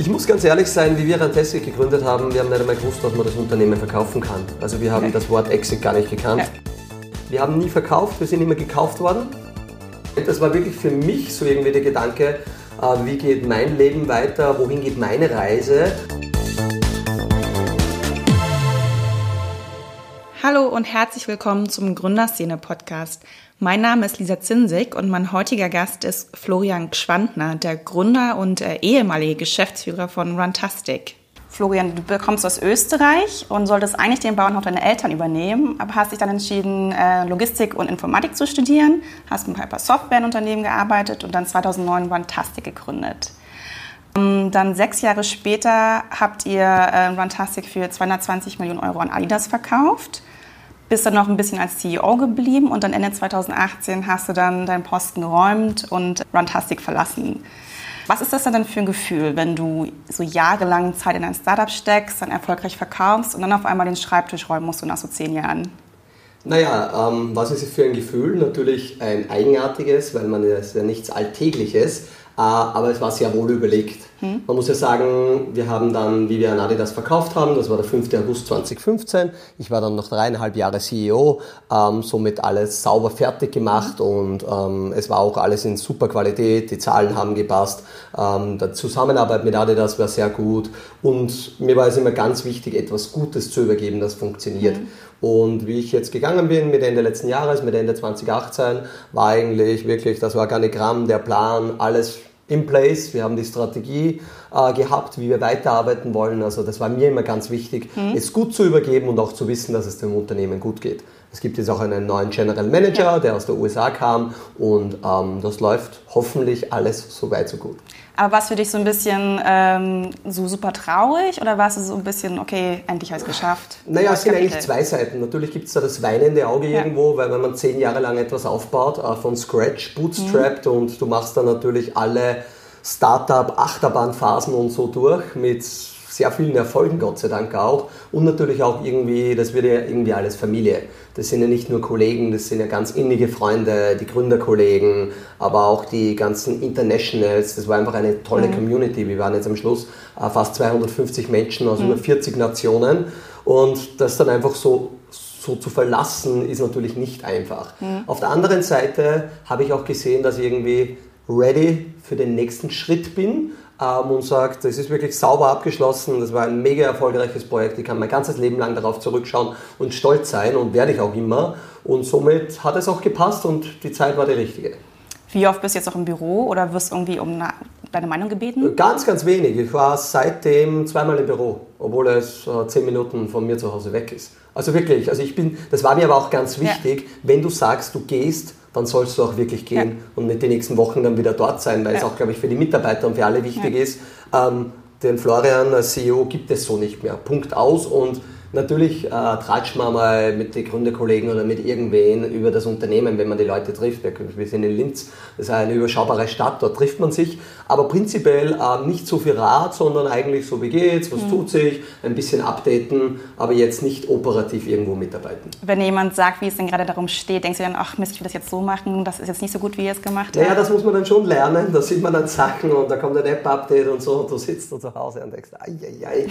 Ich muss ganz ehrlich sein, wie wir Rantastic gegründet haben, wir haben nicht einmal gewusst, dass man das Unternehmen verkaufen kann. Also wir haben okay. das Wort Exit gar nicht gekannt. Wir haben nie verkauft, wir sind immer gekauft worden. Das war wirklich für mich so irgendwie der Gedanke, äh, wie geht mein Leben weiter, wohin geht meine Reise. Hallo und herzlich willkommen zum Gründerszene-Podcast. Mein Name ist Lisa Zinsig und mein heutiger Gast ist Florian Gschwandner, der Gründer und äh, ehemalige Geschäftsführer von Runtastic. Florian, du bekommst aus Österreich und solltest eigentlich den Bauernhof deiner Eltern übernehmen, aber hast dich dann entschieden, äh, Logistik und Informatik zu studieren, hast ein paar Softwareunternehmen gearbeitet und dann 2009 Runtastic gegründet. Ähm, dann sechs Jahre später habt ihr äh, Runtastic für 220 Millionen Euro an Adidas verkauft bist dann noch ein bisschen als CEO geblieben und dann Ende 2018 hast du dann deinen Posten geräumt und Runtastic verlassen. Was ist das denn für ein Gefühl, wenn du so jahrelang Zeit in ein Startup steckst, dann erfolgreich verkaufst und dann auf einmal den Schreibtisch räumen musst, so nach so zehn Jahren? Naja, ähm, was ist es für ein Gefühl? Natürlich ein eigenartiges, weil man ist ja nichts Alltägliches. Äh, aber es war sehr wohl überlegt. Hm. Man muss ja sagen, wir haben dann, wie wir an Adidas verkauft haben, das war der 5. August 2015. Ich war dann noch dreieinhalb Jahre CEO, ähm, somit alles sauber fertig gemacht hm. und ähm, es war auch alles in super Qualität, die Zahlen haben gepasst, ähm, die Zusammenarbeit mit Adidas war sehr gut und mir war es immer ganz wichtig, etwas Gutes zu übergeben, das funktioniert. Hm. Und wie ich jetzt gegangen bin mit Ende letzten Jahres, mit Ende 2018, war eigentlich wirklich das Organigramm, der Plan, alles in place. Wir haben die Strategie äh, gehabt, wie wir weiterarbeiten wollen. Also das war mir immer ganz wichtig, mhm. es gut zu übergeben und auch zu wissen, dass es dem Unternehmen gut geht. Es gibt jetzt auch einen neuen General Manager, der aus der USA kam und ähm, das läuft hoffentlich alles so weit so gut. Aber war es für dich so ein bisschen ähm, so super traurig oder war es so ein bisschen, okay, endlich habe ich es geschafft? Naja, es sind eigentlich zwei Seiten. Natürlich gibt es da das weinende Auge ja. irgendwo, weil wenn man zehn Jahre lang etwas aufbaut, äh, von Scratch, bootstrapped mhm. und du machst dann natürlich alle Startup-Achterbahnphasen und so durch mit sehr vielen Erfolgen, Gott sei Dank auch. Und natürlich auch irgendwie, das wird ja irgendwie alles Familie. Das sind ja nicht nur Kollegen, das sind ja ganz innige Freunde, die Gründerkollegen, aber auch die ganzen Internationals. Das war einfach eine tolle mhm. Community. Wir waren jetzt am Schluss äh, fast 250 Menschen aus mhm. über 40 Nationen. Und das dann einfach so so zu verlassen, ist natürlich nicht einfach. Mhm. Auf der anderen Seite habe ich auch gesehen, dass ich irgendwie ready für den nächsten Schritt bin ähm, und sagt, das ist wirklich sauber abgeschlossen, das war ein mega erfolgreiches Projekt, ich kann mein ganzes Leben lang darauf zurückschauen und stolz sein und werde ich auch immer. Und somit hat es auch gepasst und die Zeit war die richtige. Wie oft bist du jetzt auch im Büro oder wirst du irgendwie um deine Meinung gebeten? Ganz, ganz wenig. Ich war seitdem zweimal im Büro, obwohl es äh, zehn Minuten von mir zu Hause weg ist. Also wirklich, also ich bin, das war mir aber auch ganz wichtig, ja. wenn du sagst, du gehst, dann sollst du auch wirklich gehen ja. und nicht die nächsten Wochen dann wieder dort sein, weil ja. es auch, glaube ich, für die Mitarbeiter und für alle wichtig ist. Ähm, den Florian als CEO gibt es so nicht mehr. Punkt aus und Natürlich äh, tratscht man mal mit den Gründerkollegen oder mit irgendwen über das Unternehmen, wenn man die Leute trifft. Wir sind in Linz, das ist eine überschaubare Stadt, dort trifft man sich. Aber prinzipiell äh, nicht so viel Rat, sondern eigentlich so, wie geht's, was mhm. tut sich, ein bisschen updaten, aber jetzt nicht operativ irgendwo mitarbeiten. Wenn jemand sagt, wie es denn gerade darum steht, denkst du dann, ach Mist, ich will das jetzt so machen, das ist jetzt nicht so gut, wie ihr es gemacht habt? Ja, das muss man dann schon lernen. Da sieht man dann Sachen und da kommt ein App-Update und so und du sitzt dann zu Hause und denkst, ai, ai, ai.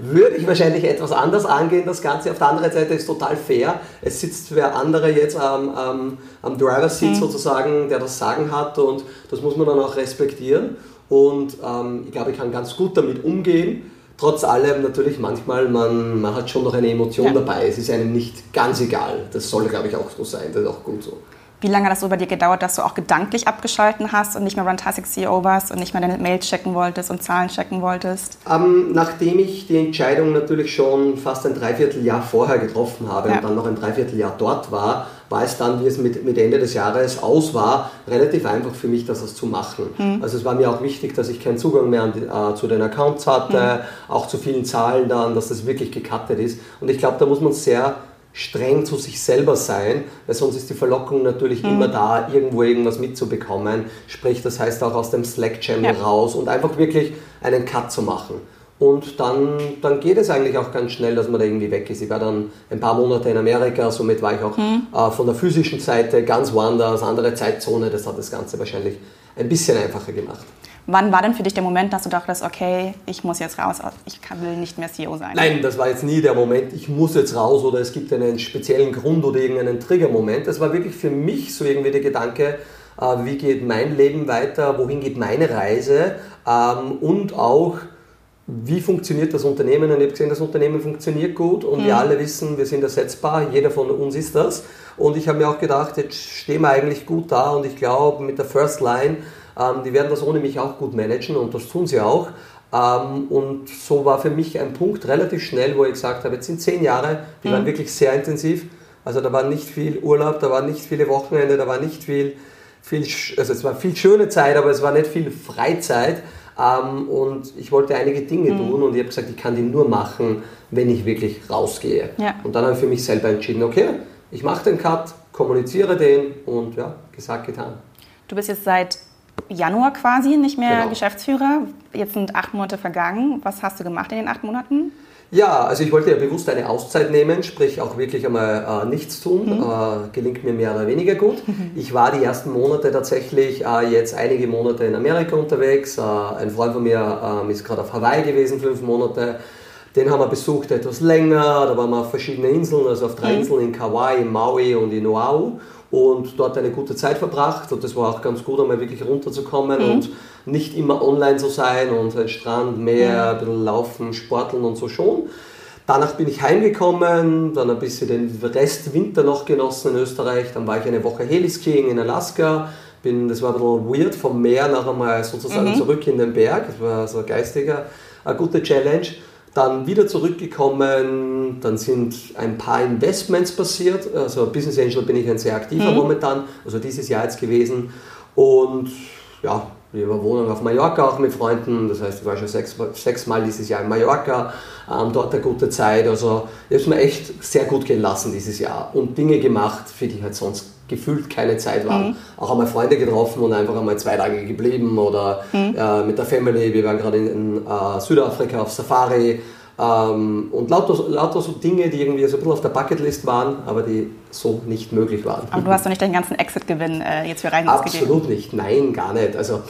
würde ich wahrscheinlich etwas anders angehen, das Ganze. Auf der anderen Seite ist total fair. Es sitzt wer andere jetzt am, am, am Driver-Seat mhm. sozusagen, der das Sagen hat und das muss man dann auch respektieren. Und ähm, ich glaube, ich kann ganz gut damit umgehen. Trotz allem natürlich manchmal, man, man hat schon noch eine Emotion ja. dabei. Es ist einem nicht ganz egal. Das soll, glaube ich, auch so sein. Das ist auch gut so. Wie lange hat das so bei dir gedauert, dass du auch gedanklich abgeschalten hast und nicht mehr Runtastic CEO warst und nicht mehr deine Mails checken wolltest und Zahlen checken wolltest? Ähm, nachdem ich die Entscheidung natürlich schon fast ein Dreivierteljahr vorher getroffen habe ja. und dann noch ein Dreivierteljahr dort war, war es dann, wie es mit, mit Ende des Jahres aus war, relativ einfach für mich, das zu machen. Mhm. Also es war mir auch wichtig, dass ich keinen Zugang mehr die, äh, zu den Accounts hatte, mhm. auch zu vielen Zahlen dann, dass das wirklich gecuttet ist. Und ich glaube, da muss man sehr streng zu sich selber sein, weil sonst ist die Verlockung natürlich mhm. immer da, irgendwo irgendwas mitzubekommen. Sprich, das heißt auch aus dem Slack-Channel ja. raus und einfach wirklich einen Cut zu machen. Und dann, dann geht es eigentlich auch ganz schnell, dass man da irgendwie weg ist. Ich war dann ein paar Monate in Amerika, somit war ich auch mhm. äh, von der physischen Seite ganz woanders, andere Zeitzone. Das hat das Ganze wahrscheinlich ein bisschen einfacher gemacht. Wann war denn für dich der Moment, dass du dachtest, okay, ich muss jetzt raus, ich will nicht mehr CEO sein? Nein, das war jetzt nie der Moment, ich muss jetzt raus oder es gibt einen speziellen Grund oder irgendeinen Triggermoment. Das war wirklich für mich so irgendwie der Gedanke, äh, wie geht mein Leben weiter, wohin geht meine Reise ähm, und auch, wie funktioniert das Unternehmen? Und ich habe gesehen, das Unternehmen funktioniert gut und mhm. wir alle wissen, wir sind ersetzbar, jeder von uns ist das. Und ich habe mir auch gedacht, jetzt stehen wir eigentlich gut da und ich glaube, mit der First Line ähm, die werden das ohne mich auch gut managen und das tun sie auch. Ähm, und so war für mich ein Punkt relativ schnell, wo ich gesagt habe, jetzt sind zehn Jahre, die mhm. waren wirklich sehr intensiv. Also da war nicht viel Urlaub, da war nicht viele Wochenende, da war nicht viel, viel also es war viel schöne Zeit, aber es war nicht viel Freizeit. Ähm, und ich wollte einige Dinge mhm. tun und ich habe gesagt, ich kann die nur machen, wenn ich wirklich rausgehe. Ja. Und dann habe ich für mich selber entschieden, okay, ich mache den Cut, kommuniziere den und ja, gesagt, getan. Du bist jetzt seit Januar quasi nicht mehr genau. Geschäftsführer. Jetzt sind acht Monate vergangen. Was hast du gemacht in den acht Monaten? Ja, also ich wollte ja bewusst eine Auszeit nehmen, sprich auch wirklich einmal äh, nichts tun. Mhm. Äh, gelingt mir mehr oder weniger gut. Ich war die ersten Monate tatsächlich äh, jetzt einige Monate in Amerika unterwegs. Äh, ein Freund von mir ähm, ist gerade auf Hawaii gewesen, fünf Monate. Den haben wir besucht etwas länger. Da waren wir auf verschiedene Inseln, also auf drei mhm. Inseln in Kauai, in Maui und in Oahu und dort eine gute Zeit verbracht. Und das war auch ganz gut, einmal wirklich runterzukommen mhm. und nicht immer online zu sein und ein Strand, Meer, ein bisschen laufen, sporteln und so schon. Danach bin ich heimgekommen, dann ein bisschen den Rest Winter noch genossen in Österreich. Dann war ich eine Woche Heliskiing in Alaska. Bin, das war ein bisschen weird, vom Meer nach einmal sozusagen mhm. zurück in den Berg. Das war so ein geistiger, eine gute Challenge dann wieder zurückgekommen, dann sind ein paar Investments passiert. Also Business Angel bin ich ein sehr aktiver mhm. momentan, also dieses Jahr jetzt gewesen. Und ja, wir haben Wohnung auf Mallorca auch mit Freunden, das heißt, ich war schon sechs, sechs Mal dieses Jahr in Mallorca, ähm, dort eine gute Zeit. Also ich habe es mir echt sehr gut gehen lassen dieses Jahr und Dinge gemacht, für die halt sonst gefühlt keine Zeit war. Mhm. Auch einmal Freunde getroffen und einfach einmal zwei Tage geblieben oder mhm. äh, mit der Family. Wir waren gerade in, in äh, Südafrika auf Safari. Ähm, und lauter, lauter so Dinge, die irgendwie so ein bisschen auf der Bucketlist waren, aber die so nicht möglich waren. Aber du hast doch nicht deinen ganzen Exit-Gewinn äh, jetzt für Reisen ausgegeben? Absolut nicht, nein, gar nicht. Also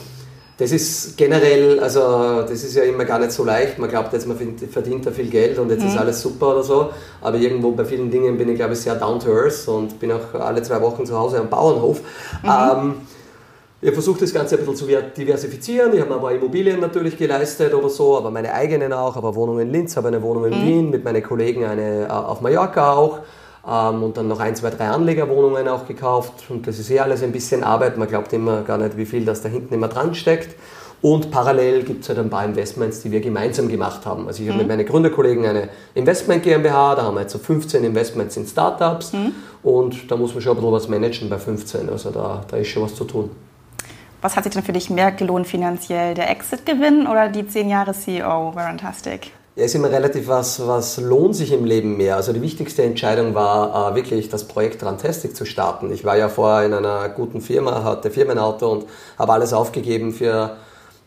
das ist generell, also das ist ja immer gar nicht so leicht. Man glaubt jetzt, man verdient da viel Geld und jetzt mhm. ist alles super oder so. Aber irgendwo bei vielen Dingen bin ich, glaube ich, sehr down to earth und bin auch alle zwei Wochen zu Hause am Bauernhof. Mhm. Ähm, ich versuche das Ganze ein bisschen zu diversifizieren. Ich habe mir ein paar Immobilien natürlich geleistet oder so, aber meine eigenen auch. Aber Wohnung in Linz, habe eine Wohnung in mhm. Wien, mit meinen Kollegen eine äh, auf Mallorca auch. Ähm, und dann noch ein, zwei, drei Anlegerwohnungen auch gekauft. Und das ist eh alles ein bisschen Arbeit. Man glaubt immer gar nicht, wie viel das da hinten immer dran steckt. Und parallel gibt es halt ein paar Investments, die wir gemeinsam gemacht haben. Also ich habe mit mhm. meinen Gründerkollegen eine Investment GmbH, da haben wir jetzt so 15 Investments in Startups mhm. und da muss man schon ein bisschen was managen bei 15. Also da, da ist schon was zu tun. Was hat sich denn für dich mehr gelohnt finanziell? Der Exit-Gewinn oder die 10 Jahre CEO bei? Ja, ist immer relativ was, was lohnt sich im Leben mehr. Also die wichtigste Entscheidung war äh, wirklich das Projekt Rantastic zu starten. Ich war ja vorher in einer guten Firma, hatte Firmenauto und habe alles aufgegeben für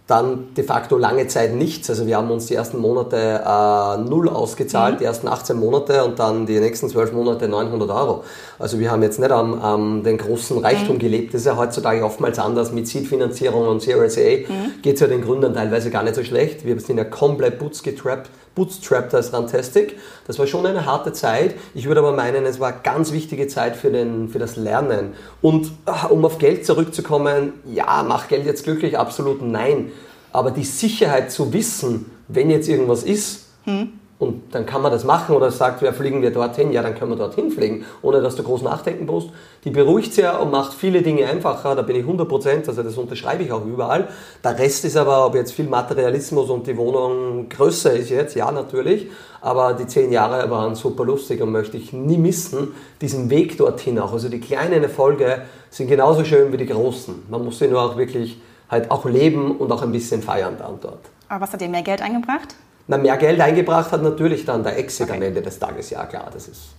dann de facto lange Zeit nichts. Also wir haben uns die ersten Monate äh, null ausgezahlt, mhm. die ersten 18 Monate und dann die nächsten 12 Monate 900 Euro. Also wir haben jetzt nicht am, am den großen Reichtum mhm. gelebt. Das ist ja heutzutage oftmals anders. Mit Seed-Finanzierung und Series A mhm. geht es ja den Gründern teilweise gar nicht so schlecht. Wir sind ja komplett bootstrapped, bootstrapped als Rantastic. Das war schon eine harte Zeit. Ich würde aber meinen, es war eine ganz wichtige Zeit für, den, für das Lernen. Und ah, um auf Geld zurückzukommen, ja, macht Geld jetzt glücklich? Absolut nein. Aber die Sicherheit zu wissen, wenn jetzt irgendwas ist, hm. Und dann kann man das machen oder sagt, ja, fliegen wir dorthin, ja, dann können wir dorthin fliegen, ohne dass du groß nachdenken musst. Die beruhigt sehr und macht viele Dinge einfacher, da bin ich 100 Prozent, also das unterschreibe ich auch überall. Der Rest ist aber, ob jetzt viel Materialismus und die Wohnung größer ist jetzt, ja, natürlich, aber die zehn Jahre waren super lustig und möchte ich nie missen, diesen Weg dorthin auch. Also die kleinen Erfolge sind genauso schön wie die großen. Man muss sie nur auch wirklich halt auch leben und auch ein bisschen feiern da und dort. Aber was hat dir mehr Geld eingebracht? Na, mehr Geld eingebracht hat natürlich dann der Exit okay. am Ende des Tages, ja klar, das ist.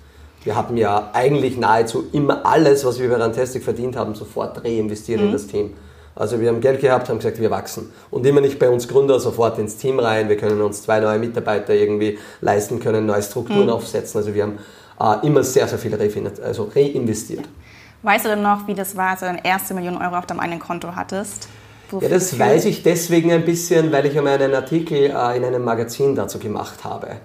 Wir hatten ja eigentlich nahezu immer alles, was wir bei Rantastic verdient haben, sofort reinvestiert mhm. in das Team. Also wir haben Geld gehabt, haben gesagt, wir wachsen. Und immer nicht bei uns Gründer sofort ins Team rein. Wir können uns zwei neue Mitarbeiter irgendwie leisten, können neue Strukturen mhm. aufsetzen. Also wir haben äh, immer sehr, sehr viel also reinvestiert. Weißt du denn noch, wie das war, als du deine erste Million Euro auf deinem eigenen Konto hattest? Ja, das weiß ich deswegen ein bisschen, weil ich einmal einen Artikel äh, in einem Magazin dazu gemacht habe.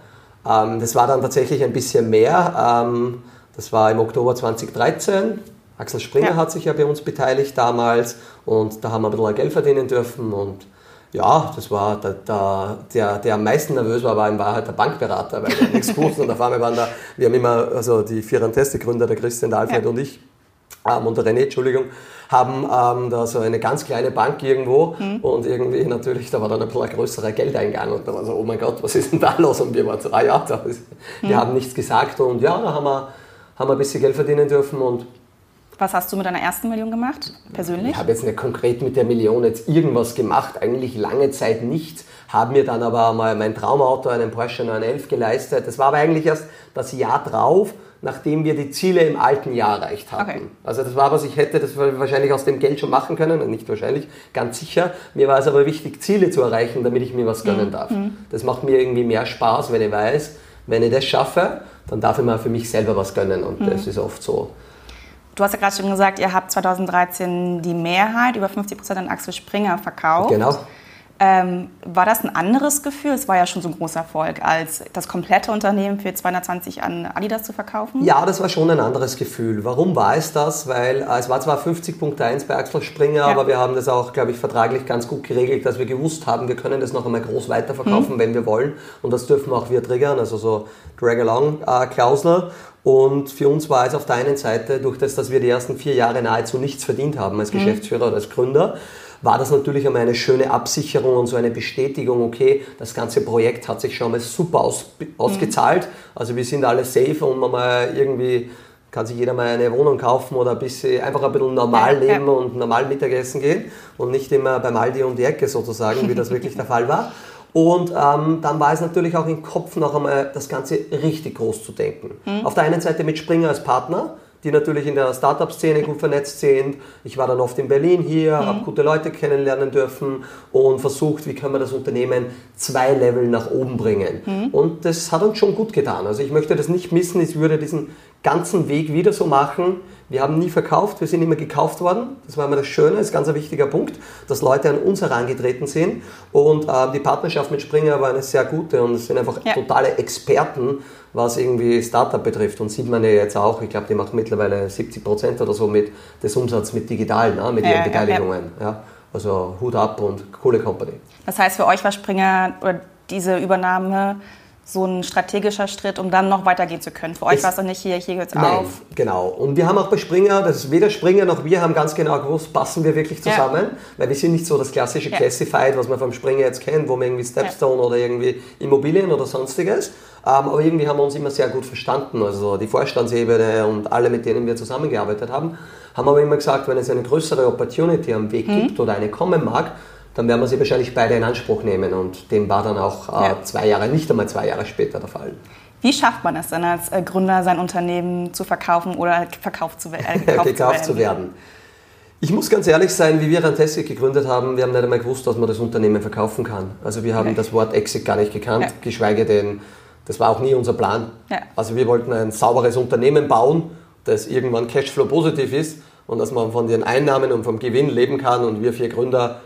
Ähm, das war dann tatsächlich ein bisschen mehr. Ähm, das war im Oktober 2013. Axel Springer ja. hat sich ja bei uns beteiligt damals und da haben wir ein bisschen Geld verdienen dürfen und ja, das war der, der, der, der am meisten nervös war, war in Wahrheit der Bankberater, weil wir nichts wussten und auf einmal waren da, wir haben immer, also die Firanteste-Gründer, der Christian, der Alfred ja. und ich, ähm, und der René, Entschuldigung, haben ähm, da so eine ganz kleine Bank irgendwo mhm. und irgendwie natürlich, da war dann ein bisschen größerer Geldeingang und da war so, oh mein Gott, was ist denn da los? Und wir waren so, ah ja, da ist, mhm. wir haben nichts gesagt und ja, da haben wir, haben wir ein bisschen Geld verdienen dürfen und was hast du mit deiner ersten Million gemacht, persönlich? Ich habe jetzt nicht konkret mit der Million jetzt irgendwas gemacht, eigentlich lange Zeit nichts. Habe mir dann aber mal mein Traumauto, einen Porsche 911 geleistet. Das war aber eigentlich erst das Jahr drauf, nachdem wir die Ziele im alten Jahr erreicht hatten. Okay. Also das war, was ich hätte, das wahrscheinlich aus dem Geld schon machen können, nicht wahrscheinlich, ganz sicher. Mir war es aber wichtig, Ziele zu erreichen, damit ich mir was gönnen mhm. darf. Mhm. Das macht mir irgendwie mehr Spaß, wenn ich weiß, wenn ich das schaffe, dann darf ich mir für mich selber was gönnen und mhm. das ist oft so. Du hast ja gerade schon gesagt, ihr habt 2013 die Mehrheit, über 50 Prozent an Axel Springer verkauft. Genau. Ähm, war das ein anderes Gefühl? Es war ja schon so ein großer Erfolg, als das komplette Unternehmen für 220 an Adidas zu verkaufen? Ja, das war schon ein anderes Gefühl. Warum war es das? Weil äh, es war zwar 50.1 bei Axel Springer, ja. aber wir haben das auch, glaube ich, vertraglich ganz gut geregelt, dass wir gewusst haben, wir können das noch einmal groß weiterverkaufen, mhm. wenn wir wollen. Und das dürfen auch wir triggern, also so Drag-Along-Klausel. Und für uns war es auf der einen Seite, durch das, dass wir die ersten vier Jahre nahezu nichts verdient haben als mhm. Geschäftsführer oder als Gründer, war das natürlich einmal eine schöne Absicherung und so eine Bestätigung, okay, das ganze Projekt hat sich schon mal super aus, ausgezahlt. Mhm. Also wir sind alle safe und man mal irgendwie kann sich jeder mal eine Wohnung kaufen oder ein bisschen, einfach ein bisschen normal leben und normal Mittagessen gehen und nicht immer beim Aldi um die Ecke sozusagen, wie das wirklich der Fall war. Und ähm, dann war es natürlich auch im Kopf noch einmal das Ganze richtig groß zu denken. Mhm. Auf der einen Seite mit Springer als Partner, die natürlich in der Startup-Szene gut vernetzt sind. Ich war dann oft in Berlin hier, mhm. habe gute Leute kennenlernen dürfen und versucht, wie können wir das Unternehmen zwei Level nach oben bringen. Mhm. Und das hat uns schon gut getan. Also ich möchte das nicht missen, ich würde diesen ganzen Weg wieder so machen. Wir haben nie verkauft, wir sind immer gekauft worden. Das war immer das Schöne, das ist ganz ein wichtiger Punkt, dass Leute an uns herangetreten sind. Und äh, die Partnerschaft mit Springer war eine sehr gute und es sind einfach ja. totale Experten, was irgendwie Startup betrifft. Und sieht man ja jetzt auch, ich glaube, die machen mittlerweile 70 Prozent oder so mit des Umsatzes mit Digitalen, ne, mit ihren ja, Beteiligungen. Ja, ja. Also Hut ab und coole Company. Das heißt, für euch war Springer oder diese Übernahme so ein strategischer Schritt, um dann noch weitergehen zu können. Für euch war es doch nicht hier, hier hört es auf. Genau. Und wir haben auch bei Springer, das ist weder Springer noch wir haben ganz genau gewusst, passen wir wirklich zusammen, ja. weil wir sind nicht so das klassische ja. Classified, was man vom Springer jetzt kennt, wo man irgendwie Stepstone ja. oder irgendwie Immobilien oder sonstiges. Ähm, aber irgendwie haben wir uns immer sehr gut verstanden. Also die Vorstandsebene und alle, mit denen wir zusammengearbeitet haben, haben aber immer gesagt, wenn es eine größere Opportunity am Weg mhm. gibt oder eine kommen mag, dann werden wir sie wahrscheinlich beide in Anspruch nehmen. Und dem war dann auch äh, ja. zwei Jahre, nicht einmal zwei Jahre später der Fall. Wie schafft man es denn als äh, Gründer, sein Unternehmen zu verkaufen oder verkauft zu, äh, gekauft, gekauft zu, werden? Ich muss ganz ehrlich sein, wie wir Rantastic gegründet haben, wir haben nicht einmal gewusst, dass man das Unternehmen verkaufen kann. Also wir haben okay. das Wort Exit gar nicht gekannt, ja. geschweige denn, das war auch nie unser Plan. Ja. Also wir wollten ein sauberes Unternehmen bauen, das irgendwann Cashflow positiv ist und dass man von den Einnahmen und vom Gewinn leben kann und wir vier Gründer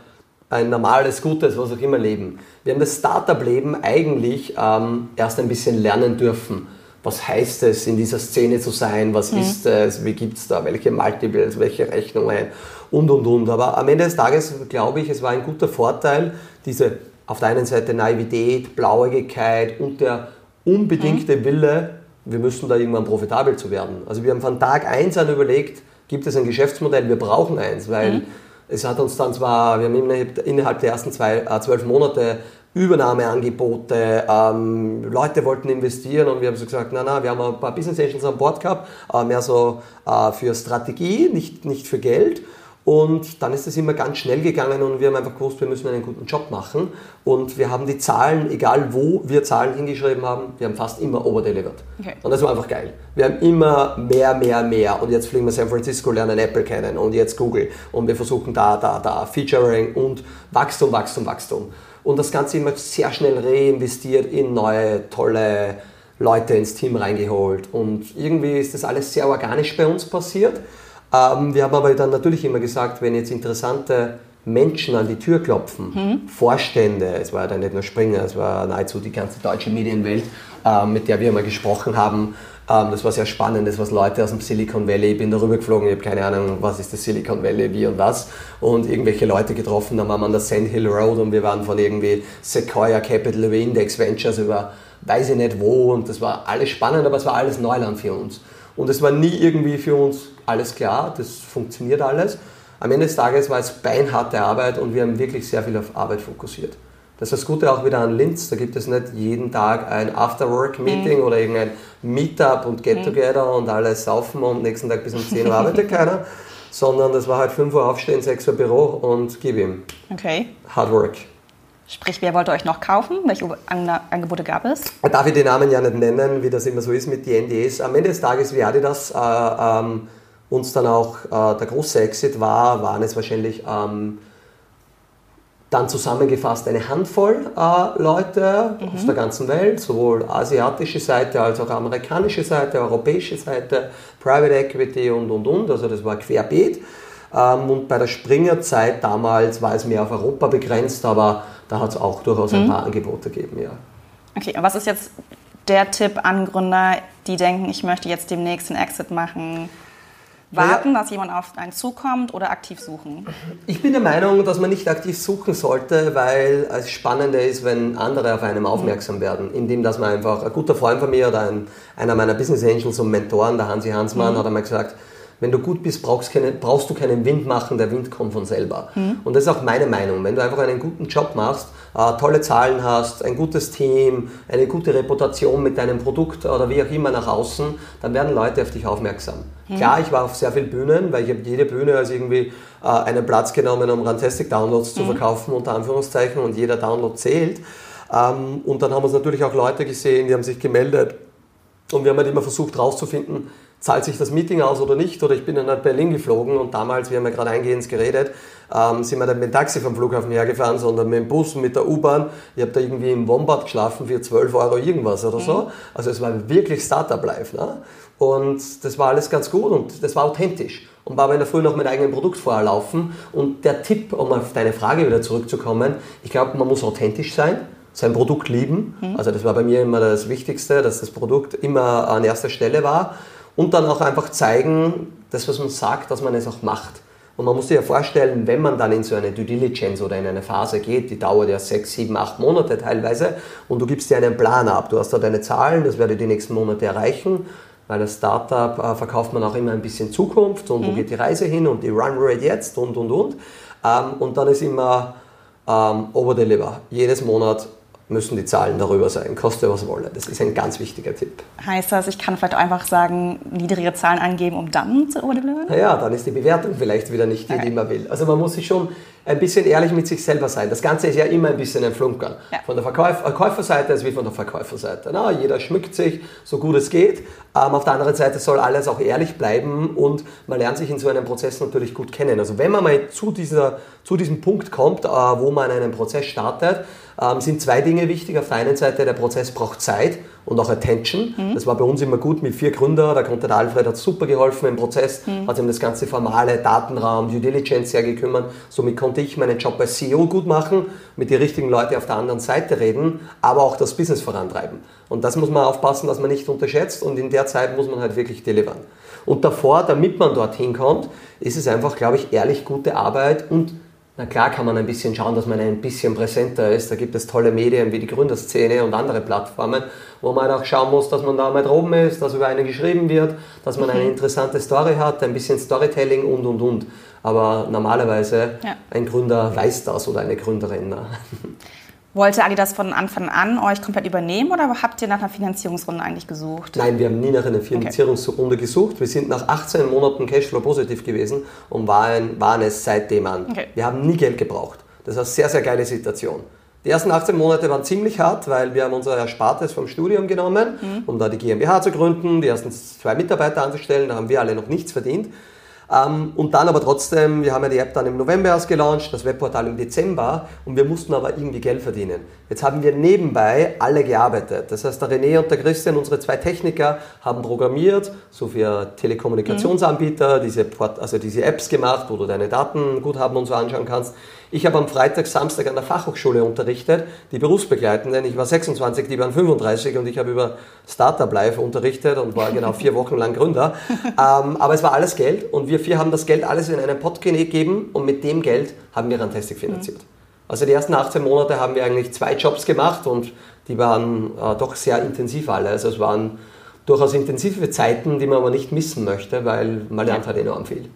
ein normales, gutes, was auch immer Leben. Wir haben das Startup-Leben eigentlich ähm, erst ein bisschen lernen dürfen. Was heißt es, in dieser Szene zu sein? Was mhm. ist es? Wie gibt es da? Welche Multiples? Welche Rechnungen? Und, und, und. Aber am Ende des Tages glaube ich, es war ein guter Vorteil, diese auf der einen Seite Naivität, Blauäugigkeit und der unbedingte mhm. Wille, wir müssen da irgendwann profitabel zu werden. Also wir haben von Tag 1 an überlegt, gibt es ein Geschäftsmodell, wir brauchen eins, weil mhm es hat uns dann zwar, wir haben innerhalb der ersten zwei, äh, zwölf Monate Übernahmeangebote, ähm, Leute wollten investieren und wir haben so gesagt, na na, wir haben ein paar Business Angels an Bord gehabt, äh, mehr so äh, für Strategie, nicht, nicht für Geld. Und dann ist es immer ganz schnell gegangen und wir haben einfach gewusst, wir müssen einen guten Job machen. Und wir haben die Zahlen, egal wo wir Zahlen hingeschrieben haben, wir haben fast immer overdelivered. Okay. Und das war einfach geil. Wir haben immer mehr, mehr, mehr. Und jetzt fliegen wir San Francisco, lernen Apple kennen und jetzt Google. Und wir versuchen da, da, da, Featuring und Wachstum, Wachstum, Wachstum. Und das Ganze immer sehr schnell reinvestiert in neue, tolle Leute ins Team reingeholt. Und irgendwie ist das alles sehr organisch bei uns passiert. Ähm, wir haben aber dann natürlich immer gesagt, wenn jetzt interessante Menschen an die Tür klopfen, mhm. Vorstände, es war ja dann nicht nur Springer, es war nahezu die ganze deutsche Medienwelt, äh, mit der wir immer gesprochen haben. Ähm, das war sehr spannend, das waren Leute aus dem Silicon Valley, ich bin darüber geflogen, ich habe keine Ahnung, was ist das Silicon Valley, wie und was. Und irgendwelche Leute getroffen, dann waren wir an der Sand Hill Road und wir waren von irgendwie Sequoia Capital über Index Ventures über weiß ich nicht wo und das war alles spannend, aber es war alles Neuland für uns. Und es war nie irgendwie für uns alles klar, das funktioniert alles. Am Ende des Tages war es beinharte Arbeit und wir haben wirklich sehr viel auf Arbeit fokussiert. Das ist das Gute auch wieder an Linz, da gibt es nicht jeden Tag ein After-Work-Meeting mhm. oder irgendein Meetup und Get-Together mhm. und alles saufen und nächsten Tag bis um 10 Uhr arbeitet keiner, sondern das war halt 5 Uhr aufstehen, 6 Uhr Büro und gib ihm. Okay. Hard Work. Sprich, wer wollte euch noch kaufen? Welche Angebote gab es? Darf ich die Namen ja nicht nennen, wie das immer so ist mit den NDAs. Am Ende des Tages, wie Adidas äh, ähm, uns dann auch äh, der große Exit war, waren es wahrscheinlich ähm, dann zusammengefasst eine Handvoll äh, Leute mhm. aus der ganzen Welt, sowohl asiatische Seite als auch amerikanische Seite, europäische Seite, Private Equity und und und. Also das war querbeet. Ähm, und bei der Springer-Zeit damals war es mehr auf Europa begrenzt, aber da hat es auch durchaus ein mhm. paar Angebote gegeben, ja. Okay, und was ist jetzt der Tipp an Gründer, die denken, ich möchte jetzt demnächst einen Exit machen? Warten, ja. dass jemand auf einen zukommt oder aktiv suchen? Ich bin der Meinung, dass man nicht aktiv suchen sollte, weil es spannender ist, wenn andere auf einem aufmerksam mhm. werden. Indem, dass man einfach, ein guter Freund von mir oder ein, einer meiner Business Angels und Mentoren, der Hansi Hansmann, mhm. hat einmal gesagt, wenn du gut bist, brauchst, keine, brauchst, du keinen Wind machen, der Wind kommt von selber. Mhm. Und das ist auch meine Meinung. Wenn du einfach einen guten Job machst, äh, tolle Zahlen hast, ein gutes Team, eine gute Reputation mit deinem Produkt oder wie auch immer nach außen, dann werden Leute auf dich aufmerksam. Mhm. Klar, ich war auf sehr vielen Bühnen, weil ich habe jede Bühne als irgendwie äh, einen Platz genommen, um Rantastic Downloads mhm. zu verkaufen, unter Anführungszeichen, und jeder Download zählt. Ähm, und dann haben uns natürlich auch Leute gesehen, die haben sich gemeldet. Und wir haben halt immer versucht herauszufinden, zahlt sich das Meeting aus oder nicht? Oder ich bin dann nach Berlin geflogen und damals, wir haben ja gerade eingehend geredet, ähm, sind wir dann mit dem Taxi vom Flughafen hergefahren, sondern mit dem Bus, mit der U-Bahn. Ich habe da irgendwie im Wombat geschlafen für 12 Euro irgendwas oder so. Mhm. Also es war wirklich Startup-Life. Ne? Und das war alles ganz gut und das war authentisch. Und war in der Früh noch mit eigenem Produkt vorher laufen. Und der Tipp, um auf deine Frage wieder zurückzukommen, ich glaube, man muss authentisch sein sein Produkt lieben. Mhm. Also das war bei mir immer das Wichtigste, dass das Produkt immer an erster Stelle war und dann auch einfach zeigen, das, was man sagt, dass man es auch macht. Und man muss sich ja vorstellen, wenn man dann in so eine Due Diligence oder in eine Phase geht, die dauert ja sechs, sieben, acht Monate teilweise, und du gibst dir einen Plan ab. Du hast da deine Zahlen, das werde ich die nächsten Monate erreichen, weil als Startup äh, verkauft man auch immer ein bisschen Zukunft und mhm. wo geht die Reise hin und die Run Rate jetzt und und und. Ähm, und dann ist immer ähm, Overdeliver. Jedes Monat müssen die Zahlen darüber sein, koste was wolle. Das ist ein ganz wichtiger Tipp. Heißt das, ich kann vielleicht einfach sagen, niedrige Zahlen angeben, um dann zu overdelivern? Naja, dann ist die Bewertung vielleicht wieder nicht die, okay. die man will. Also man muss sich schon ein bisschen ehrlich mit sich selber sein. Das Ganze ist ja immer ein bisschen ein Flunkern. Ja. Von der Verkäufer, Verkäuferseite als wie von der Verkäuferseite. Na, jeder schmückt sich, so gut es geht. Ähm, auf der anderen Seite soll alles auch ehrlich bleiben und man lernt sich in so einem Prozess natürlich gut kennen. Also wenn man mal zu, dieser, zu diesem Punkt kommt, äh, wo man einen Prozess startet, ähm, sind zwei Dinge wichtig. Auf der einen Seite, der Prozess braucht Zeit und auch Attention. Mhm. Das war bei uns immer gut mit vier Gründern. Da konnte der Alfred hat super geholfen im Prozess, mhm. hat sich um das ganze formale Datenraum, Due Diligence sehr gekümmert. Somit konnte ich meinen Job als CEO gut machen, mit den richtigen Leuten auf der anderen Seite reden, aber auch das Business vorantreiben. Und das muss man aufpassen, dass man nicht unterschätzt und in der Zeit muss man halt wirklich delivern. Und davor, damit man dorthin kommt, ist es einfach, glaube ich, ehrlich gute Arbeit und na klar kann man ein bisschen schauen, dass man ein bisschen präsenter ist. Da gibt es tolle Medien wie die Gründerszene und andere Plattformen, wo man auch schauen muss, dass man da mit oben ist, dass über einen geschrieben wird, dass man eine mhm. interessante Story hat, ein bisschen Storytelling und und und. Aber normalerweise ja. ein Gründer weiß das oder eine Gründerin. Wollte Adidas von Anfang an euch komplett übernehmen oder habt ihr nach einer Finanzierungsrunde eigentlich gesucht? Nein, wir haben nie nach einer Finanzierungsrunde okay. gesucht. Wir sind nach 18 Monaten Cashflow positiv gewesen und waren, waren es seitdem an. Okay. Wir haben nie Geld gebraucht. Das ist eine sehr, sehr geile Situation. Die ersten 18 Monate waren ziemlich hart, weil wir haben unser Erspartes vom Studium genommen, mhm. um da die GmbH zu gründen, die ersten zwei Mitarbeiter anzustellen. Da haben wir alle noch nichts verdient. Ähm, und dann aber trotzdem, wir haben ja die App dann im November erst gelauncht, das Webportal im Dezember und wir mussten aber irgendwie Geld verdienen. Jetzt haben wir nebenbei alle gearbeitet. Das heißt, der René und der Christian, unsere zwei Techniker, haben programmiert, so für Telekommunikationsanbieter, diese, Port, also diese Apps gemacht, wo du deine Daten gut haben und so anschauen kannst. Ich habe am Freitag, Samstag an der Fachhochschule unterrichtet, die Berufsbegleitenden. Ich war 26, die waren 35 und ich habe über Startup Life unterrichtet und war genau vier Wochen lang Gründer. ähm, aber es war alles Geld und wir vier haben das Geld alles in einen Pot gegeben und mit dem Geld haben wir Rantastic finanziert. Mhm. Also die ersten 18 Monate haben wir eigentlich zwei Jobs gemacht und die waren äh, doch sehr intensiv alle. Also es waren durchaus intensive Zeiten, die man aber nicht missen möchte, weil man lernt halt enorm viel.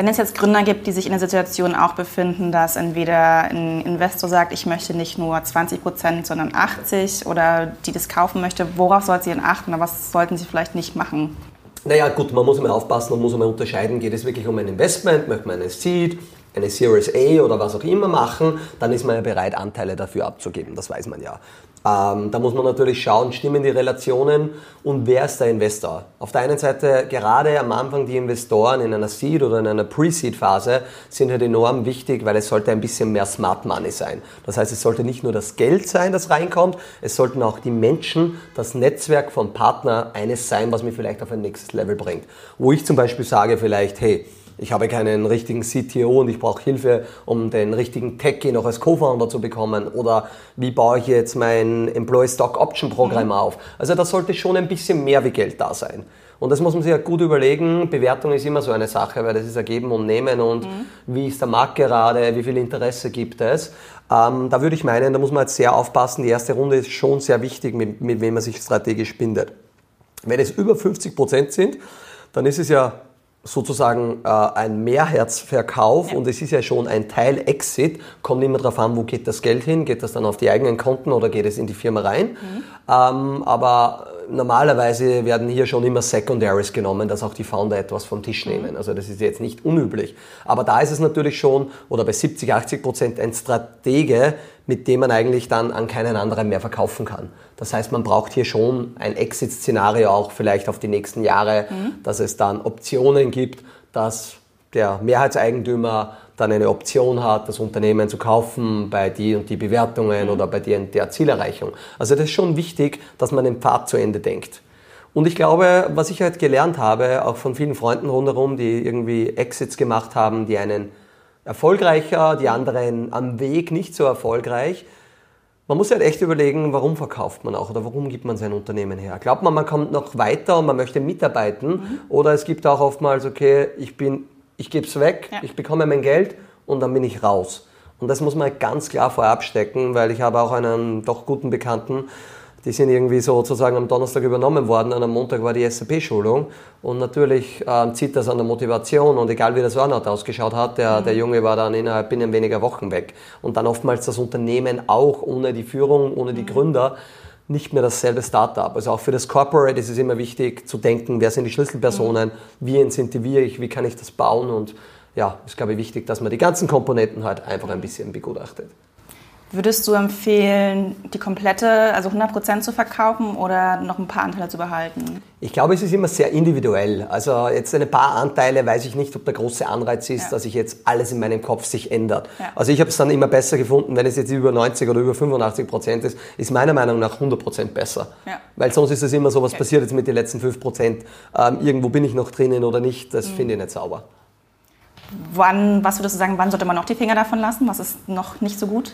Wenn es jetzt Gründer gibt, die sich in der Situation auch befinden, dass entweder ein Investor sagt, ich möchte nicht nur 20 Prozent, sondern 80 oder die das kaufen möchte, worauf sollte sie denn achten oder was sollten sie vielleicht nicht machen? Naja, gut, man muss immer aufpassen, man muss immer unterscheiden, geht es wirklich um ein Investment, möchte man eine Seed, eine Series A oder was auch immer machen, dann ist man ja bereit, Anteile dafür abzugeben, das weiß man ja. Ähm, da muss man natürlich schauen, stimmen die Relationen und wer ist der Investor? Auf der einen Seite, gerade am Anfang die Investoren in einer Seed- oder in einer Pre-Seed-Phase sind halt enorm wichtig, weil es sollte ein bisschen mehr Smart Money sein. Das heißt, es sollte nicht nur das Geld sein, das reinkommt, es sollten auch die Menschen, das Netzwerk von Partner eines sein, was mich vielleicht auf ein nächstes Level bringt. Wo ich zum Beispiel sage vielleicht, hey, ich habe keinen richtigen CTO und ich brauche Hilfe, um den richtigen Techie noch als Co-Founder zu bekommen. Oder wie baue ich jetzt mein Employee Stock Option Programm mhm. auf? Also da sollte schon ein bisschen mehr wie Geld da sein. Und das muss man sich ja gut überlegen. Bewertung ist immer so eine Sache, weil das ist Ergeben und Nehmen und mhm. wie ist der Markt gerade, wie viel Interesse gibt es. Ähm, da würde ich meinen, da muss man jetzt sehr aufpassen. Die erste Runde ist schon sehr wichtig, mit, mit wem man sich strategisch bindet. Wenn es über 50 Prozent sind, dann ist es ja sozusagen äh, ein Mehrherzverkauf ja. und es ist ja schon ein Teil Exit, kommt immer darauf an, wo geht das Geld hin, geht das dann auf die eigenen Konten oder geht es in die Firma rein. Mhm. Ähm, aber normalerweise werden hier schon immer Secondaries genommen, dass auch die Founder etwas vom Tisch mhm. nehmen. Also das ist jetzt nicht unüblich. Aber da ist es natürlich schon, oder bei 70, 80 Prozent ein Stratege, mit dem man eigentlich dann an keinen anderen mehr verkaufen kann. Das heißt, man braucht hier schon ein Exit-Szenario auch vielleicht auf die nächsten Jahre, mhm. dass es dann Optionen gibt, dass der Mehrheitseigentümer dann eine Option hat, das Unternehmen zu kaufen bei die und die Bewertungen mhm. oder bei die und der Zielerreichung. Also das ist schon wichtig, dass man den Pfad zu Ende denkt. Und ich glaube, was ich halt gelernt habe, auch von vielen Freunden rundherum, die irgendwie Exits gemacht haben, die einen erfolgreicher, die anderen am Weg nicht so erfolgreich. Man muss halt echt überlegen, warum verkauft man auch oder warum gibt man sein Unternehmen her. Glaubt man, man kommt noch weiter und man möchte mitarbeiten mhm. oder es gibt auch oftmals, okay, ich bin ich gebe es weg, ja. ich bekomme mein Geld und dann bin ich raus. Und das muss man ganz klar vorab stecken, weil ich habe auch einen doch guten Bekannten, die sind irgendwie sozusagen am Donnerstag übernommen worden und am Montag war die SAP-Schulung und natürlich ähm, zieht das an der Motivation und egal wie das Burnout ausgeschaut hat, der, mhm. der Junge war dann innerhalb binnen weniger Wochen weg und dann oftmals das Unternehmen auch ohne die Führung, ohne die mhm. Gründer nicht mehr dasselbe Startup. Also auch für das Corporate ist es immer wichtig zu denken, wer sind die Schlüsselpersonen, mhm. wie incentiviere ich, wie kann ich das bauen und ja, ist glaube ich wichtig, dass man die ganzen Komponenten halt einfach ein bisschen begutachtet. Würdest du empfehlen, die komplette, also 100% zu verkaufen oder noch ein paar Anteile zu behalten? Ich glaube, es ist immer sehr individuell. Also jetzt ein paar Anteile weiß ich nicht, ob der große Anreiz ist, ja. dass sich jetzt alles in meinem Kopf sich ändert. Ja. Also ich habe es dann immer besser gefunden, wenn es jetzt über 90 oder über 85 Prozent ist, ist meiner Meinung nach 100 Prozent besser. Ja. Weil sonst ist es immer so, was okay. passiert jetzt mit den letzten 5 Prozent? Ähm, irgendwo bin ich noch drinnen oder nicht? Das mhm. finde ich nicht sauber. Wann, was würdest du sagen, wann sollte man noch die Finger davon lassen? Was ist noch nicht so gut?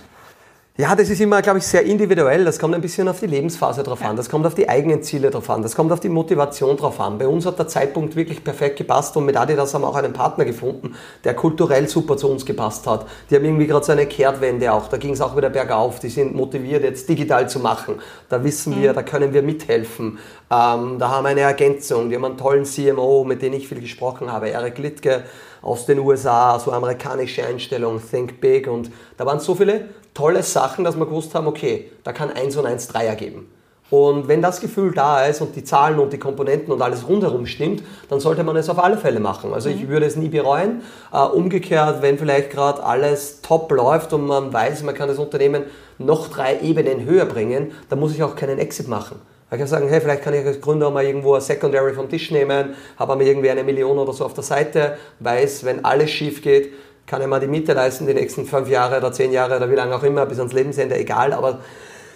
Ja, das ist immer, glaube ich, sehr individuell. Das kommt ein bisschen auf die Lebensphase drauf an. Das kommt auf die eigenen Ziele drauf an. Das kommt auf die Motivation drauf an. Bei uns hat der Zeitpunkt wirklich perfekt gepasst und mit Adidas haben wir auch einen Partner gefunden, der kulturell super zu uns gepasst hat. Die haben irgendwie gerade so eine Kehrtwende auch. Da ging es auch wieder bergauf. Die sind motiviert, jetzt digital zu machen. Da wissen mhm. wir, da können wir mithelfen. Ähm, da haben wir eine Ergänzung. Die haben einen tollen CMO, mit dem ich viel gesprochen habe, Eric Littke aus den USA, so amerikanische Einstellung, Think Big und da waren so viele tolle Sachen, dass wir gewusst haben, okay, da kann 1 und 1 Dreier geben. Und wenn das Gefühl da ist und die Zahlen und die Komponenten und alles rundherum stimmt, dann sollte man es auf alle Fälle machen. Also ich mhm. würde es nie bereuen. Äh, umgekehrt, wenn vielleicht gerade alles top läuft und man weiß, man kann das Unternehmen noch drei Ebenen höher bringen, dann muss ich auch keinen Exit machen. Ich kann sagen, hey, vielleicht kann ich als Gründer mal irgendwo ein Secondary vom Tisch nehmen, habe aber irgendwie eine Million oder so auf der Seite, weiß, wenn alles schief geht, kann ich mal die Miete leisten, die nächsten fünf Jahre oder zehn Jahre oder wie lange auch immer, bis ans Lebensende, egal. Aber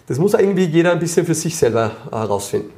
das muss irgendwie jeder ein bisschen für sich selber herausfinden.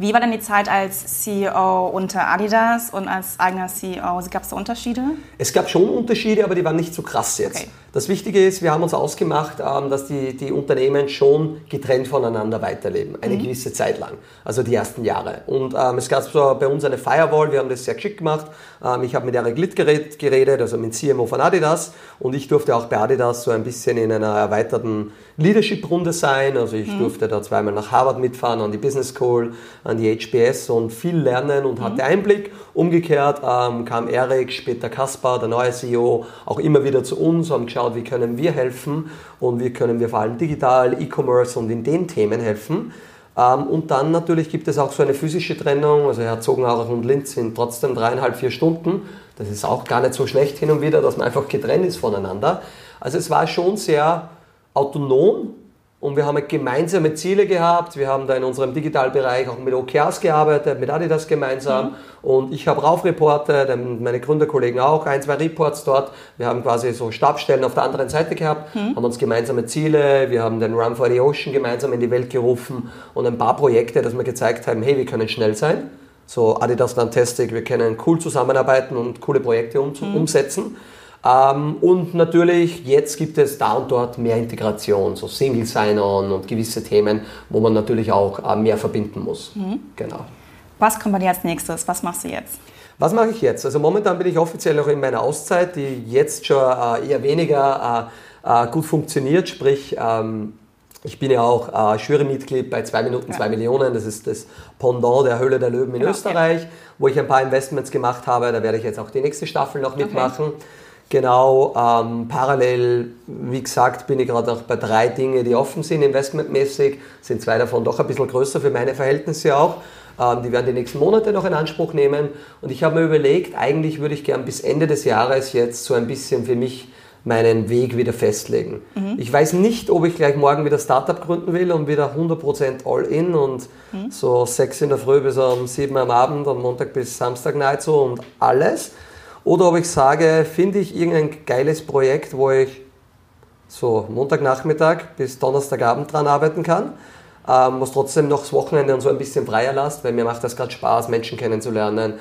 Wie war denn die Zeit als CEO unter Adidas und als eigener CEO? Gab es da Unterschiede? Es gab schon Unterschiede, aber die waren nicht so krass jetzt. Okay. Das Wichtige ist, wir haben uns ausgemacht, ähm, dass die, die Unternehmen schon getrennt voneinander weiterleben, eine mhm. gewisse Zeit lang, also die ersten Jahre. Und ähm, es gab so bei uns eine Firewall, wir haben das sehr geschickt gemacht. Ähm, ich habe mit Eric Litt geredet, also mit CMO von Adidas und ich durfte auch bei Adidas so ein bisschen in einer erweiterten Leadership-Runde sein. Also ich mhm. durfte da zweimal nach Harvard mitfahren, an die Business School, an die HBS und viel lernen und mhm. hatte Einblick. Umgekehrt ähm, kam Eric, später Kaspar, der neue CEO, auch immer wieder zu uns, haben geschaut, wie können wir helfen und wie können wir vor allem digital, E-Commerce und in den Themen helfen. Ähm, und dann natürlich gibt es auch so eine physische Trennung, also Herzogenaurach und Linz sind trotzdem dreieinhalb, vier Stunden. Das ist auch gar nicht so schlecht hin und wieder, dass man einfach getrennt ist voneinander. Also es war schon sehr autonom, und wir haben gemeinsame Ziele gehabt. Wir haben da in unserem Digitalbereich auch mit OKRs gearbeitet, mit Adidas gemeinsam. Mhm. Und ich habe raufreportet, meine Gründerkollegen auch, ein, zwei Reports dort. Wir haben quasi so Stabstellen auf der anderen Seite gehabt, mhm. haben uns gemeinsame Ziele. Wir haben den Run for the Ocean gemeinsam in die Welt gerufen und ein paar Projekte, dass wir gezeigt haben, hey, wir können schnell sein. So Adidas Fantastic, wir können cool zusammenarbeiten und coole Projekte um, mhm. umsetzen. Ähm, und natürlich, jetzt gibt es da und dort mehr Integration, so Single Sign-On und gewisse Themen, wo man natürlich auch äh, mehr verbinden muss. Mhm. Genau. Was kommt bei dir als nächstes? Was machst du jetzt? Was mache ich jetzt? Also momentan bin ich offiziell noch in meiner Auszeit, die jetzt schon äh, eher weniger äh, gut funktioniert. Sprich, ähm, ich bin ja auch äh, Jurymitglied bei 2 Minuten 2 ja. Millionen. Das ist das Pendant der Höhle der Löwen in genau, Österreich, okay. wo ich ein paar Investments gemacht habe. Da werde ich jetzt auch die nächste Staffel noch mitmachen. Okay. Genau, ähm, parallel, wie gesagt, bin ich gerade auch bei drei Dingen, die offen sind, investmentmäßig. Sind zwei davon doch ein bisschen größer für meine Verhältnisse auch. Ähm, die werden die nächsten Monate noch in Anspruch nehmen. Und ich habe mir überlegt, eigentlich würde ich gern bis Ende des Jahres jetzt so ein bisschen für mich meinen Weg wieder festlegen. Mhm. Ich weiß nicht, ob ich gleich morgen wieder Startup gründen will und wieder 100% All-In und mhm. so sechs in der Früh bis um sieben am Abend und Montag bis Samstag so und alles oder ob ich sage, finde ich irgendein geiles Projekt, wo ich so Montagnachmittag bis Donnerstagabend dran arbeiten kann, ähm, was trotzdem noch das Wochenende und so ein bisschen freier lasst, weil mir macht das gerade Spaß, Menschen kennenzulernen,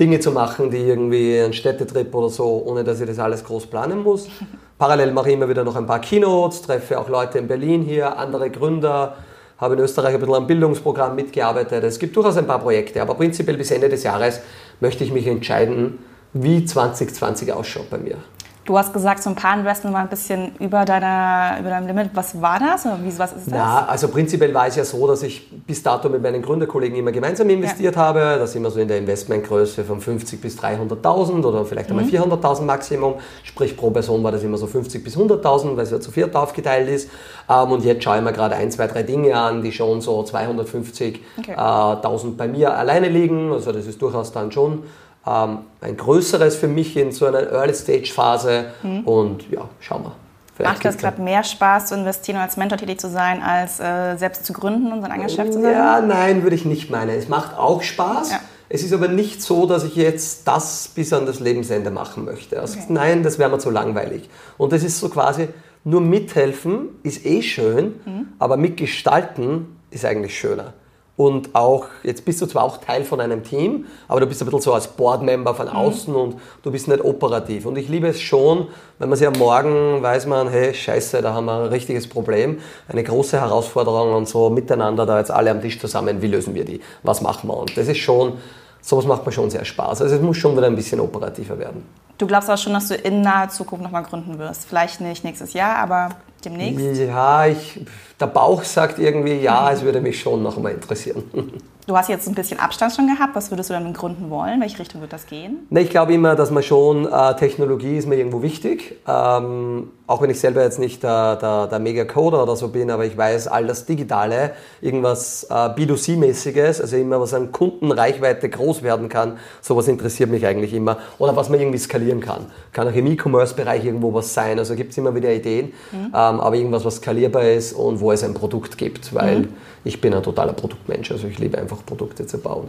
Dinge zu machen, die irgendwie einen Städtetrip oder so, ohne dass ich das alles groß planen muss. Parallel mache ich immer wieder noch ein paar Keynotes, treffe auch Leute in Berlin hier, andere Gründer, habe in Österreich ein bisschen am Bildungsprogramm mitgearbeitet. Es gibt durchaus ein paar Projekte, aber prinzipiell bis Ende des Jahres möchte ich mich entscheiden, wie 2020 ausschaut bei mir. Du hast gesagt, so ein paar Investments waren ein bisschen über, deiner, über deinem Limit. Was war das? Oder wie, was ist das? Ja, also prinzipiell war es ja so, dass ich bis dato mit meinen Gründerkollegen immer gemeinsam investiert ja. habe. Das immer so in der Investmentgröße von 50 bis 300.000 oder vielleicht einmal mhm. 400.000 Maximum. Sprich, pro Person war das immer so 50 bis 100.000, weil es ja zu viert aufgeteilt ist. Ähm, und jetzt schaue ich mir gerade ein, zwei, drei Dinge an, die schon so 250.000 okay. Bei mir alleine liegen. Also das ist durchaus dann schon ähm, ein größeres für mich in so einer Early-Stage-Phase. Mhm. Und ja, schauen wir. Vielleicht Macht das gerade mehr Spaß zu investieren als Mentor tätig zu sein, als äh, selbst zu gründen und sein eigenes Geschäft zu sein? Ja, nein, würde ich nicht meinen. Es macht auch Spaß. Ja. Es ist aber nicht so, dass ich jetzt das bis an das Lebensende machen möchte. Also okay. Nein, das wäre mir zu langweilig. Und das ist so quasi, nur mithelfen ist eh schön, mhm. aber mitgestalten ist eigentlich schöner und auch, jetzt bist du zwar auch Teil von einem Team, aber du bist ein bisschen so als Boardmember von mhm. außen mhm. und du bist nicht operativ. Und ich liebe es schon, wenn man sich am Morgen weiß man, hey, scheiße, da haben wir ein richtiges Problem, eine große Herausforderung und so miteinander da jetzt alle am Tisch zusammen, wie lösen wir die, was machen wir? Und das ist schon, sowas macht mir schon sehr Spaß. Also es muss schon wieder ein bisschen operativer werden. Du glaubst aber schon, dass du in naher Zukunft nochmal gründen wirst. Vielleicht nicht nächstes Jahr, aber demnächst? Ja, ich, der Bauch sagt irgendwie, ja, es würde mich schon noch mal interessieren. Du hast jetzt ein bisschen Abstand schon gehabt. Was würdest du dann gründen wollen? Welche Richtung wird das gehen? Ne, ich glaube immer, dass man schon, äh, Technologie ist mir irgendwo wichtig. Ähm, auch wenn ich selber jetzt nicht der, der, der Mega-Coder oder so bin, aber ich weiß, all das Digitale, irgendwas äh, B2C-mäßiges, also immer was an Kundenreichweite groß werden kann, sowas interessiert mich eigentlich immer. Oder was man irgendwie skalieren kann. Kann auch im E-Commerce-Bereich irgendwo was sein. Also gibt es immer wieder Ideen, mhm. ähm, aber irgendwas, was skalierbar ist und wo es ein Produkt gibt, weil mhm. ich bin ein totaler Produktmensch. Also ich liebe einfach Produkte zu bauen.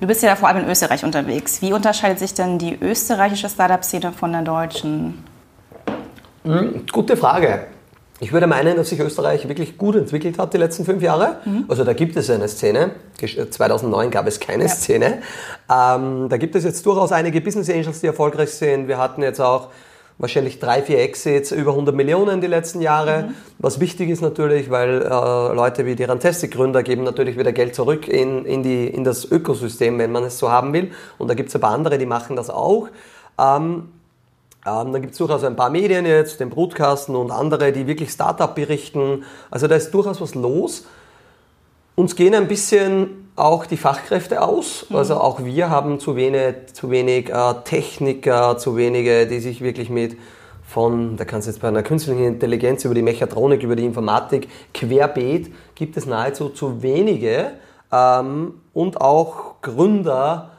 Du bist ja vor allem in Österreich unterwegs. Wie unterscheidet sich denn die österreichische Startup-Szene von der deutschen? Hm, gute Frage. Ich würde meinen, dass sich Österreich wirklich gut entwickelt hat die letzten fünf Jahre. Mhm. Also da gibt es eine Szene. 2009 gab es keine ja. Szene. Ähm, da gibt es jetzt durchaus einige Business Angels, die erfolgreich sind. Wir hatten jetzt auch wahrscheinlich drei, vier Exits, über 100 Millionen die letzten Jahre. Mhm. Was wichtig ist natürlich, weil äh, Leute wie die Rantastic-Gründer geben natürlich wieder Geld zurück in, in, die, in das Ökosystem, wenn man es so haben will. Und da gibt es ein paar andere, die machen das auch. Ähm, ähm, dann gibt es durchaus ein paar Medien jetzt, den Brutkasten und andere, die wirklich Startup berichten. Also da ist durchaus was los. Uns gehen ein bisschen auch die Fachkräfte aus. Mhm. Also auch wir haben zu wenig, zu wenig äh, Techniker, zu wenige, die sich wirklich mit von, da kannst du jetzt bei einer künstlichen Intelligenz über die Mechatronik, über die Informatik, querbeet, gibt es nahezu zu wenige. Ähm, und auch Gründer,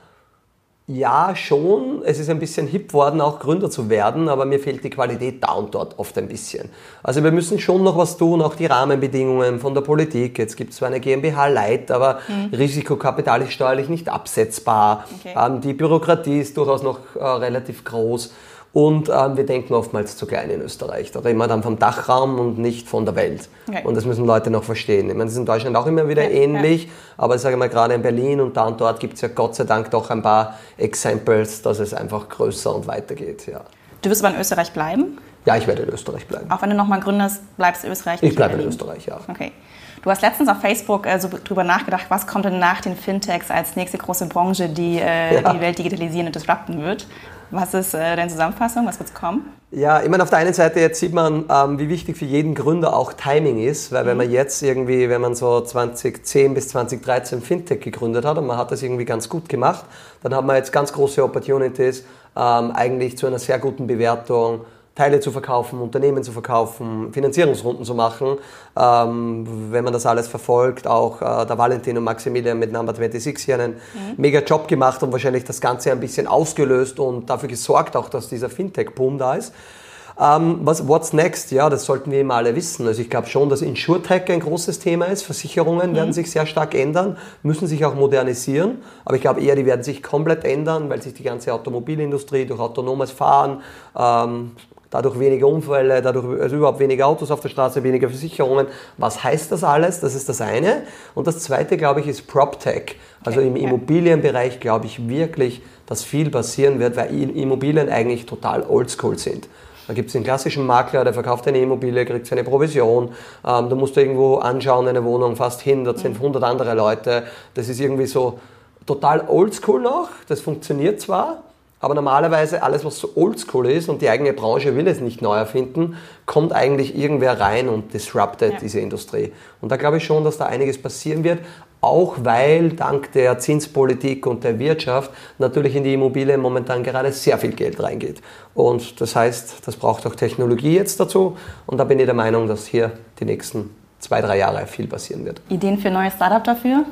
ja, schon. Es ist ein bisschen hip worden, auch Gründer zu werden, aber mir fehlt die Qualität da und dort oft ein bisschen. Also wir müssen schon noch was tun, auch die Rahmenbedingungen von der Politik. Jetzt gibt es zwar eine GmbH Light, aber mhm. Risikokapital ist steuerlich nicht absetzbar. Okay. Ähm, die Bürokratie ist durchaus noch äh, relativ groß. Und ähm, wir denken oftmals zu klein in Österreich. Da reden wir dann vom Dachraum und nicht von der Welt. Okay. Und das müssen Leute noch verstehen. Ich meine, das ist in Deutschland auch immer wieder ja, ähnlich, ja. aber ich sage mal, gerade in Berlin und da und dort gibt es ja Gott sei Dank doch ein paar Examples, dass es einfach größer und weiter geht. Ja. Du wirst aber in Österreich bleiben? Ja, ich werde in Österreich bleiben. Auch wenn du nochmal gründest, bleibst du in Österreich? Ich bleibe in, Österreich, ja. Okay. Du hast letztens auf Facebook äh, so drüber nachgedacht, was kommt denn nach den Fintechs als nächste große Branche, die äh, ja. die Welt digitalisieren und disrupten wird? Was ist äh, deine Zusammenfassung? Was wird kommen? Ja, ich meine, auf der einen Seite jetzt sieht man, ähm, wie wichtig für jeden Gründer auch Timing ist, weil mhm. wenn man jetzt irgendwie, wenn man so 2010 bis 2013 Fintech gegründet hat und man hat das irgendwie ganz gut gemacht, dann hat man jetzt ganz große Opportunities, ähm, eigentlich zu einer sehr guten Bewertung Teile zu verkaufen, Unternehmen zu verkaufen, Finanzierungsrunden zu machen. Ähm, wenn man das alles verfolgt, auch äh, der Valentin und Maximilian mit Number 26 hier einen mhm. mega Job gemacht und wahrscheinlich das Ganze ein bisschen ausgelöst und dafür gesorgt auch, dass dieser Fintech-Boom da ist. Ähm, was, what's next? Ja, das sollten wir immer alle wissen. Also ich glaube schon, dass InsurTech ein großes Thema ist. Versicherungen mhm. werden sich sehr stark ändern, müssen sich auch modernisieren. Aber ich glaube eher, die werden sich komplett ändern, weil sich die ganze Automobilindustrie durch autonomes Fahren, ähm, dadurch weniger Unfälle, dadurch also überhaupt weniger Autos auf der Straße, weniger Versicherungen. Was heißt das alles? Das ist das eine. Und das zweite, glaube ich, ist PropTech. Also im Immobilienbereich glaube ich wirklich, dass viel passieren wird, weil Immobilien eigentlich total oldschool sind. Da gibt es den klassischen Makler, der verkauft eine Immobilie, kriegt seine Provision. Ähm, da musst du irgendwo anschauen, eine Wohnung fast hin, da sind 100 andere Leute. Das ist irgendwie so total oldschool noch. Das funktioniert zwar, aber normalerweise alles, was so oldschool ist und die eigene Branche will es nicht neu erfinden, kommt eigentlich irgendwer rein und disruptet ja. diese Industrie. Und da glaube ich schon, dass da einiges passieren wird, auch weil dank der Zinspolitik und der Wirtschaft natürlich in die Immobilien momentan gerade sehr viel Geld reingeht. Und das heißt, das braucht auch Technologie jetzt dazu. Und da bin ich der Meinung, dass hier die nächsten zwei, drei Jahre viel passieren wird. Ideen für neue Startup dafür?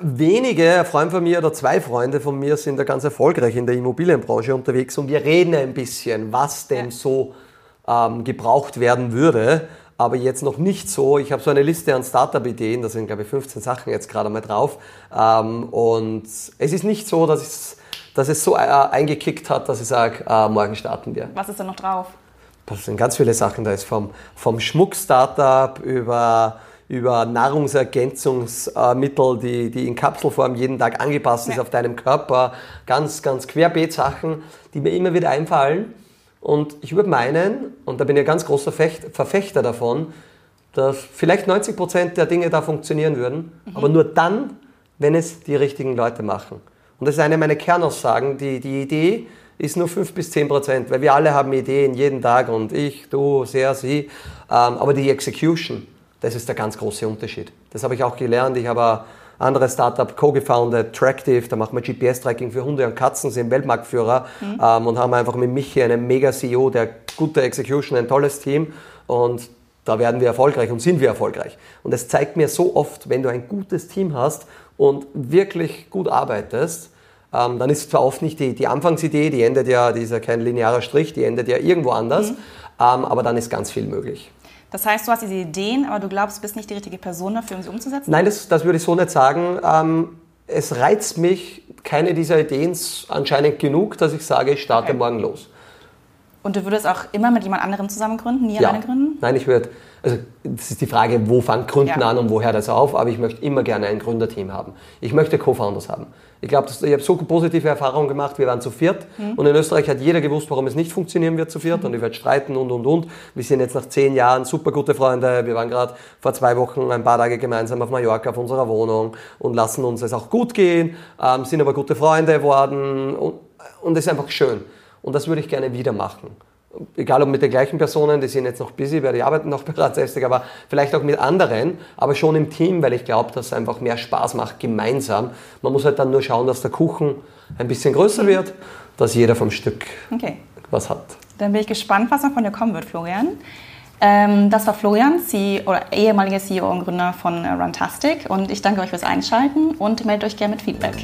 Wenige, ein Freund von mir oder zwei Freunde von mir sind da ganz erfolgreich in der Immobilienbranche unterwegs und wir reden ein bisschen, was denn so ähm, gebraucht werden würde, aber jetzt noch nicht so. Ich habe so eine Liste an Startup-Ideen, da sind glaube ich 15 Sachen jetzt gerade mal drauf ähm, und es ist nicht so, dass es, dass es so äh, eingekickt hat, dass ich sage, äh, morgen starten wir. Was ist da noch drauf? Das sind ganz viele Sachen, da ist vom, vom Schmuck-Startup über über Nahrungsergänzungsmittel, die, die in Kapselform jeden Tag angepasst ist ja. auf deinem Körper. Ganz, ganz querbeet Sachen, die mir immer wieder einfallen. Und ich würde meinen, und da bin ich ein ganz großer Verfechter davon, dass vielleicht 90 Prozent der Dinge da funktionieren würden, mhm. aber nur dann, wenn es die richtigen Leute machen. Und das ist eine meiner Kernaussagen. Die, die Idee ist nur 5 bis 10 Prozent, weil wir alle haben Ideen jeden Tag und ich, du, sehr, sie. Ähm, aber die Execution, das ist der ganz große Unterschied. Das habe ich auch gelernt. Ich habe ein anderes Startup co-gefounded, Tractive, da machen wir GPS-Tracking für Hunde und Katzen, sind Weltmarktführer mhm. ähm, und haben einfach mit Michi einen Mega-CEO, der gute Execution, ein tolles Team und da werden wir erfolgreich und sind wir erfolgreich. Und es zeigt mir so oft, wenn du ein gutes Team hast und wirklich gut arbeitest, ähm, dann ist zwar oft nicht die, die Anfangsidee, die endet ja, die ist ja kein linearer Strich, die endet ja irgendwo anders, mhm. ähm, aber dann ist ganz viel möglich. Das heißt, du hast diese Ideen, aber du glaubst, du bist nicht die richtige Person dafür, um sie umzusetzen? Nein, das, das würde ich so nicht sagen. Ähm, es reizt mich keine dieser Ideen anscheinend genug, dass ich sage, ich starte okay. morgen los. Und du würdest auch immer mit jemand anderem zusammen gründen, nie ja. alleine gründen? Nein, ich würde also das ist die Frage, wo fängt Gründen ja. an und woher das auf, aber ich möchte immer gerne ein Gründerteam haben. Ich möchte Co-Founders haben. Ich glaube, ich habe so positive Erfahrungen gemacht, wir waren zu viert mhm. und in Österreich hat jeder gewusst, warum es nicht funktionieren wird zu viert mhm. und ich werde streiten und und und. Wir sind jetzt nach zehn Jahren super gute Freunde. Wir waren gerade vor zwei Wochen ein paar Tage gemeinsam auf Mallorca auf unserer Wohnung und lassen uns es auch gut gehen, ähm, sind aber gute Freunde geworden und, und es ist einfach schön. Und das würde ich gerne wieder machen egal ob mit den gleichen Personen, die sind jetzt noch busy, weil die arbeiten noch bei Ratsästig, aber vielleicht auch mit anderen, aber schon im Team, weil ich glaube, dass es einfach mehr Spaß macht, gemeinsam. Man muss halt dann nur schauen, dass der Kuchen ein bisschen größer wird, dass jeder vom Stück okay. was hat. Dann bin ich gespannt, was noch von dir kommen wird, Florian. Ähm, das war Florian, CEO, oder ehemaliger CEO und Gründer von Runtastic und ich danke euch fürs Einschalten und meldet euch gerne mit Feedback.